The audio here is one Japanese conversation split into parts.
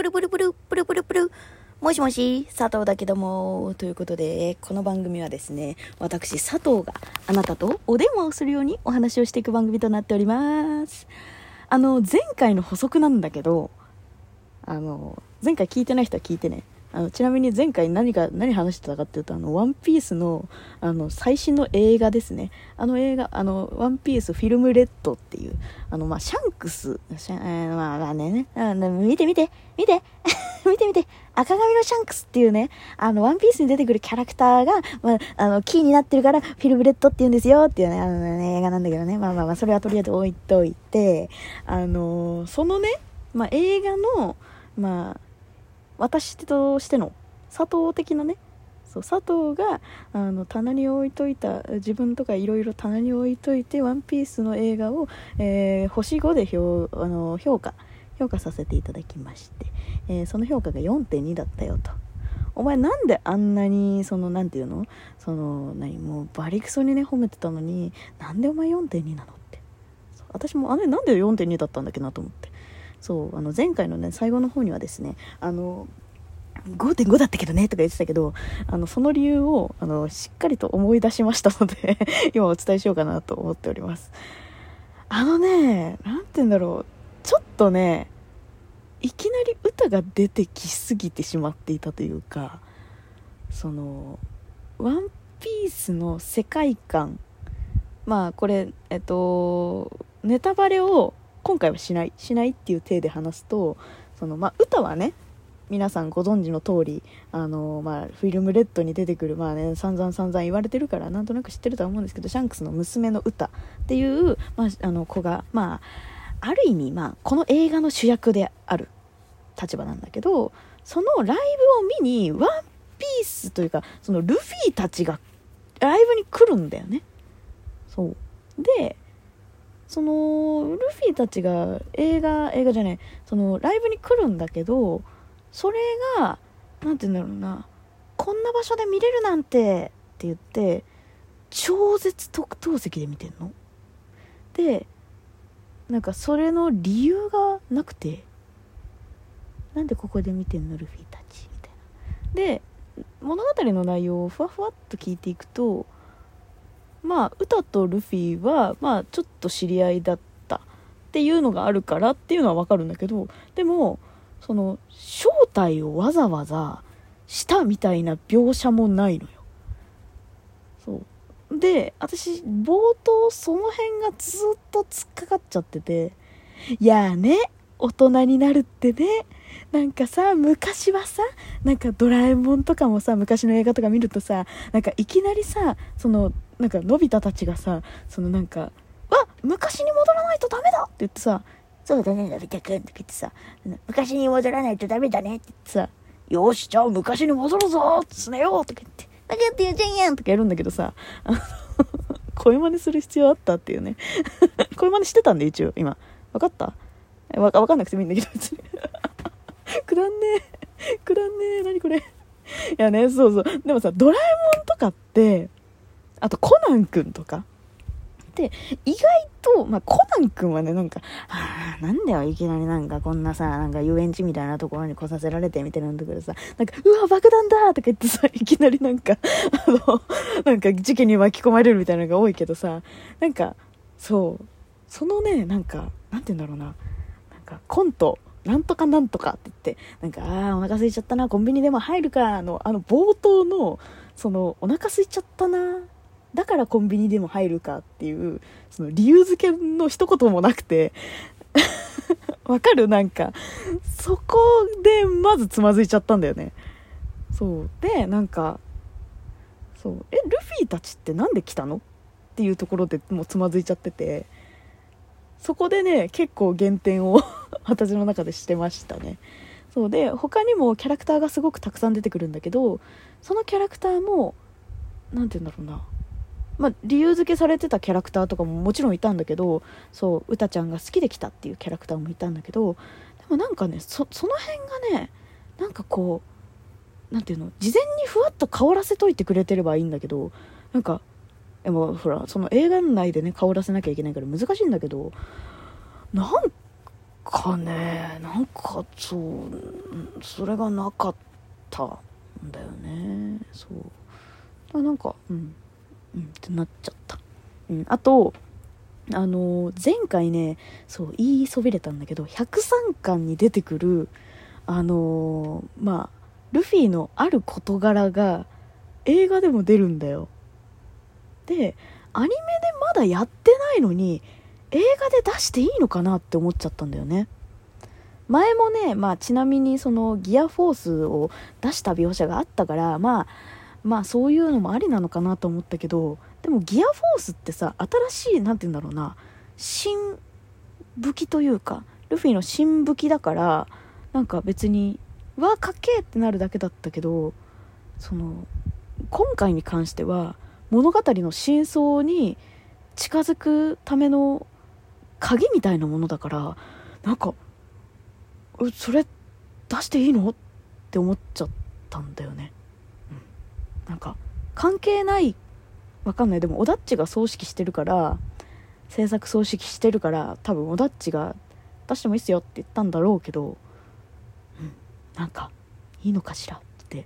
プルプルプルプルプルプル。もしもし佐藤だけども。ということでこの番組はですね私佐藤があなたとお電話をするようにお話をしていく番組となっております。あの前回の補足なんだけどあの前回聞いてない人は聞いてね。あのちなみに前回何が何話してたかっていうとあのワンピースのあの最新の映画ですね。あの映画あのワンピースフィルムレッドっていうあのまあシャンクスシャ、えー、まあまあね。あ見て見て見て。見て見て。赤髪のシャンクスっていうねあのワンピースに出てくるキャラクターが、まあ、あのキーになってるからフィルムレッドって言うんですよっていうねあのね映画なんだけどね。まあまあまあそれはとりあえず置いといてあのそのね、まあ、映画のまあ私としての佐藤的なねそう佐藤があの棚に置いといた自分とかいろいろ棚に置いといて「ワンピースの映画を、えー、星5で評あの評価評価させていただきまして、えー、その評価が4.2だったよと。お前なんであんなにそのなんていうの？その何？もうバリクソにね褒めてたのになんでお前4.2なのって。私もあれなんで4.2だったんだっけなと思って。そうあの前回のね最後の方にはですねあの5.5だったけどねとか言ってたけどあのその理由をあのしっかりと思い出しましたので 今お伝えしようかなと思っております。あのね何て言うんだろうちょっとねいきなり歌が出てきすぎてしまっていたというかその「ワンピースの世界観まあこれえっとネタバレを今回はしないしないっていう体で話すとその、まあ、歌はね皆さんご存知の通りあのまあ、フィルムレッドに出てくる、まあね、散々散々言われてるからなんとなく知ってるとは思うんですけどシャンクスの娘の歌っていう、まあ、あの子が、まあ、ある意味、まあ、この映画の主役である立場なんだけどそのライブを見にワンピースというかそのルフィたちがライブに来るんだよね。そう。でそのルフィたちが映画映画じゃないそのライブに来るんだけどそれが何て言うんだろうなこんな場所で見れるなんてって言って超絶特等席で見てんの。でなんかそれの理由がなくてなんでここで見てんのルフィたちみたいな。で物語の内容をふわふわっと聞いていくとまあ歌とルフィはまあちょっと知り合いだったっていうのがあるからっていうのはわかるんだけどでもその正体をわざわざしたみたいな描写もないのよ。そう。で私冒頭その辺がずっと突っかかっちゃってていやね大人になるってねなんかさ昔はさなんかドラえもんとかもさ昔の映画とか見るとさなんかいきなりさそのなんかのび太たちがさそのなんか「わ昔に戻らないとダメだ!」って言ってさ「そうだねのび太くん」って言ってさ「昔に戻らないとダメだね」って言ってさ「よしじゃあ昔に戻るぞすねよ」とか言って「だけって言うじゃんやん」とかやるんだけどさあの 声真似する必要あったっていうね。声真似してたんで一応今。分かった？わかんなくてもいいんだけど別に。くだんねえ。くだんねえ。何これ。いやねそうそう。でもさドラえもんとかってあとコナン君とかで意外と、まあ、コナン君はねなんか「はあなんだよいきなりなんかこんなさなんか遊園地みたいなところに来させられて」みたいなんだけどさなんか「うわ爆弾だ!」とか言ってさ いきなりなんかあのなんか事件に巻き込まれるみたいなのが多いけどさなんかそうそのねなんかなんて言うんだろうななんかコントなんとかなんとかって言って、なんか、ああ、お腹空いちゃったな、コンビニでも入るか、の、あの、冒頭の、その、お腹空いちゃったな、だからコンビニでも入るかっていう、その理由付けの一言もなくて、わかる？なんか、そこでまずつまずいちゃったんだよね。そう。で、なんか、そう、え、ルフィたちってなんで来たの？っていうところでもうつまずいちゃってて、そこでね、結構減点を 私の中でしてましたね。そうで、他にもキャラクターがすごくたくさん出てくるんだけど、そのキャラクターも、何て言うんだろうな。まあ、理由付けされてたキャラクターとかももちろんいたんだけど、そう、うたちゃんが好きで来たっていうキャラクターもいたんだけど、でもなんかね、そ、その辺がね、なんかこう、何て言うの、事前にふわっと香らせといてくれてればいいんだけど、なんか、でもほらその映画内でね顔出せなきゃいけないから難しいんだけどなんかねなんかそうそれがなかったんだよねそう。あなんかうん。うんってなっちゃった、うん、あとあの前回ねそう言いそびれたんだけど103巻に出てくるあのまあルフィのある事柄が映画でも出るんだよ。でアニメでまだやってないのに映画で出していいのかなって思っちゃったんだよね。前もね、まあ、ちなみにそのギアフォースを出した描写があったからまあまあそういうのもありなのかなと思ったけどでもギアフォースってさ新しい何て言うんだろうな新武器というかルフィの新武器だからなんか別にわかっけーってなるだけだったけどその今回に関しては物語の真相に近づくための鍵みたいなものだからなんかそれ出していいの？って思っちゃったんだよね、なんか関係ないわかんないでもオダッチが葬式してるから制作葬式してるから多分オダッチが出してもいいっすよって言ったんだろうけど、うん、なんかいいのかしらって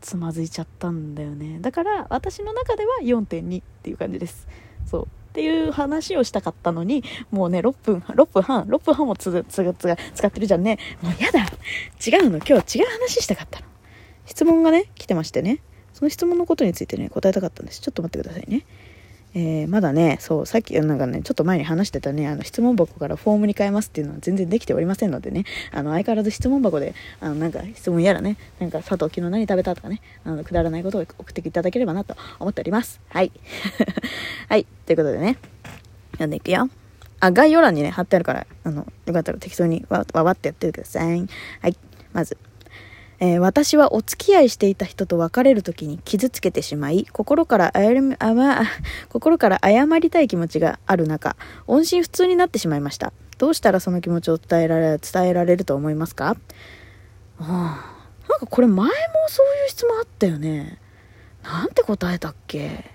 つまずいちゃったんだよねだから私の中では4.2っていう感じですそうっていう話をしたかったのに、もうね、6分、6分半、6分半もつ、つ、つ、使ってるじゃんね。もうやだ。違うの。今日違う話したかったの。質問がね、来てましてね。その質問のことについてね、答えたかったんです。ちょっと待ってくださいね。えー、まだね、そう、さっき、なんかね、ちょっと前に話してたね、あの、質問箱からフォームに変えますっていうのは全然できておりませんのでね、あの、相変わらず質問箱で、あの、なんか質問やらね、なんか、佐藤昨日何食べたとかね、あの、くだらないことを送っていただければなと思っております。はい。はい。ということでね、読んでいくよ。あ、概要欄にね、貼ってあるから、あの、よかったら適当にわわわってやってください。はい。まず、えー、私はお付き合いしていた人と別れる時に傷つけてしまい、心から謝、心から謝りたい気持ちがある中、音信不通になってしまいました。どうしたらその気持ちを伝えられ、伝えられると思いますか？ああ、なんかこれ前もそういう質問あったよね。なんて答えたっけ？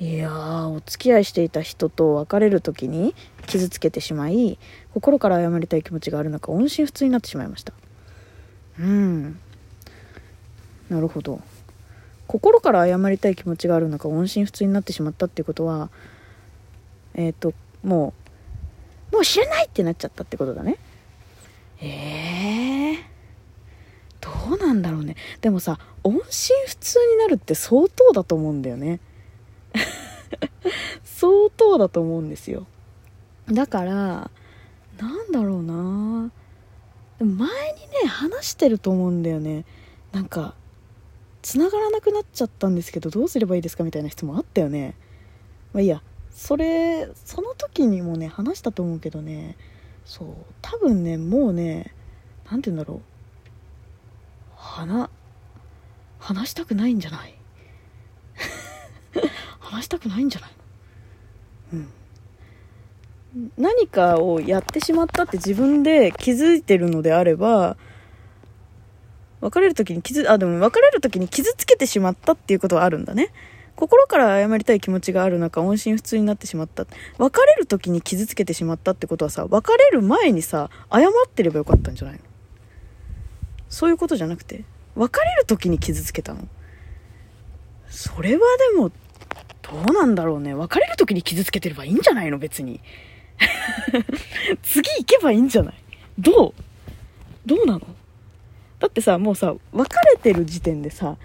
いやー、お付き合いしていた人と別れる時に傷つけてしまい、心から謝りたい気持ちがある中、音信不通になってしまいました。うん。なるほど。心から謝りたい気持ちがある中音信不通になってしまったっていうことはえっ、ー、ともうもう知らないってなっちゃったってことだね。ええー、どうなんだろうね。でもさ音信不通になるって相当だと思うんだよね。相当だと思うんですよ。だからなんだろうな。でも前にね話してると思うんだよね。なんか繋がらなくなっちゃったんですけどどうすればいいですかみたいな質問あったよね。まあいいや。それその時にもね話したと思うけどね。そう。多分ねもうね何て言うんだろう。話話したくないんじゃない？話したくないんじゃないうん。何かをやってしまったって自分で気づいてるのであれば、別れる時に傷、あ、でも別れる時に傷つけてしまったっていうことはあるんだね。心から謝りたい気持ちがある中、音信不通になってしまった。別れる時に傷つけてしまったってことはさ、別れる前にさ、謝ってればよかったんじゃないの？そういうことじゃなくて、別れる時に傷つけたの？それはでも、どうなんだろうね。別れる時に傷つけてればいいんじゃないの？別に。次行けばいいんじゃない？どう？どうなの？だってさ、もうさ、別れてる時点でさ、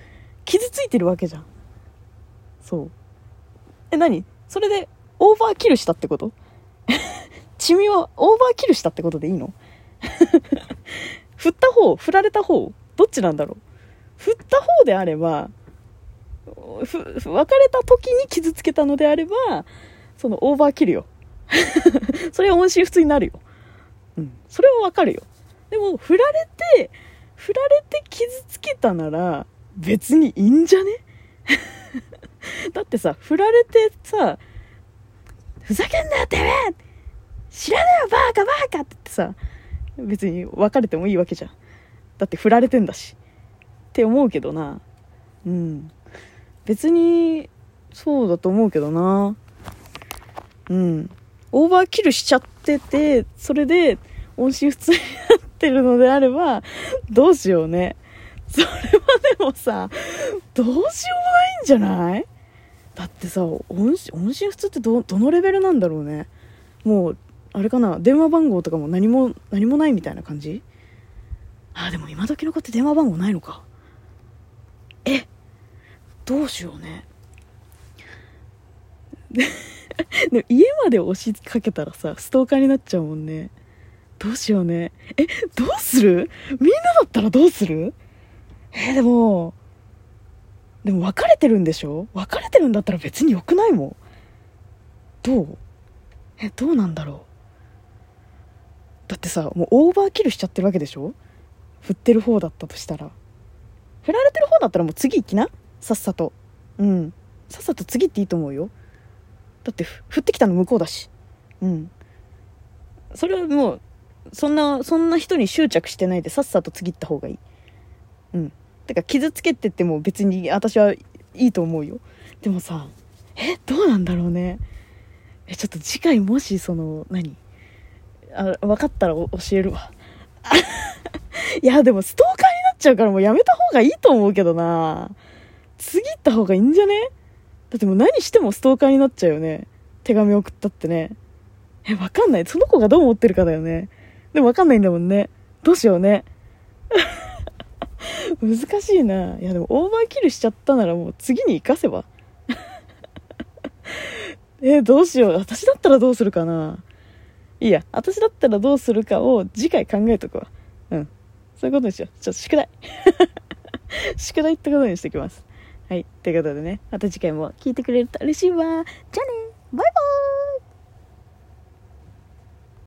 傷ついてるわけじゃん。そう。え、何？それで、オーバーキルしたってこと？チミはオーバーキルしたってことでいいの？振った方振られた方どっちなんだろう？振った方であれば、ふ、別れた時に傷つけたのであれば、そのオーバーキルよ。それは音信不通になるよ。うん。それはわかるよ。でも、振られて、振られて傷つけたなら、別にいいんじゃね？だってさ、振られてさ、ふざけんなよ、てめえ知らねえよ、バーカ、バーカって言ってさ、別に別れてもいいわけじゃん。だって振られてんだし。って思うけどな。うん。別に、そうだと思うけどな。うん。オーバーキルしちゃってて、それで音信不通になってるのであれば、どうしようね。それはでもさ、どうしようもないんじゃない？だってさ、音音信不通ってど、どのレベルなんだろうね。もう、あれかな、電話番号とかも何も、何もないみたいな感じ？あ、でも今時の子って電話番号ないのか。え？どうしようね。でも家まで押しかけたらさ、ストーカーになっちゃうもんね。どうしようね。え、どうする？みんなだったらどうする？えでも、でも別れてるんでしょ？別れてるんだったら別に良くないもん。どう？え、どうなんだろう？だってさ、もうオーバーキルしちゃってるわけでしょ？振ってる方だったとしたら。振られてる方だったらもう次行きな？さっさと。うん。さっさと次行っていいと思うよ。だって降ってきたの向こうだし。うん。それはもう、そんな、そんな人に執着してないでさっさと次行った方がいい。うん。てか傷つけてっても別に私はいいと思うよ。でもさ、え、どうなんだろうね。え、ちょっと次回もしその、何？あ、分かったら教えるわ。いや、でもストーカーになっちゃうからもうやめた方がいいと思うけどな。次行った方がいいんじゃね？だってもう何してもストーカーになっちゃうよね。手紙送ったってね。え、わかんない。その子がどう思ってるかだよね。でもわかんないんだもんね。どうしようね。難しいな。いやでもオーバーキルしちゃったならもう次に生かせば。え、どうしよう。私だったらどうするかな。いいや、私だったらどうするかを次回考えとくわ。うん。そういうことにしよう。ちょっと宿題。宿題ってことにしてきます。はい。ということでね、また次回も聞いてくれると嬉しいわ。じゃあねバイバーイ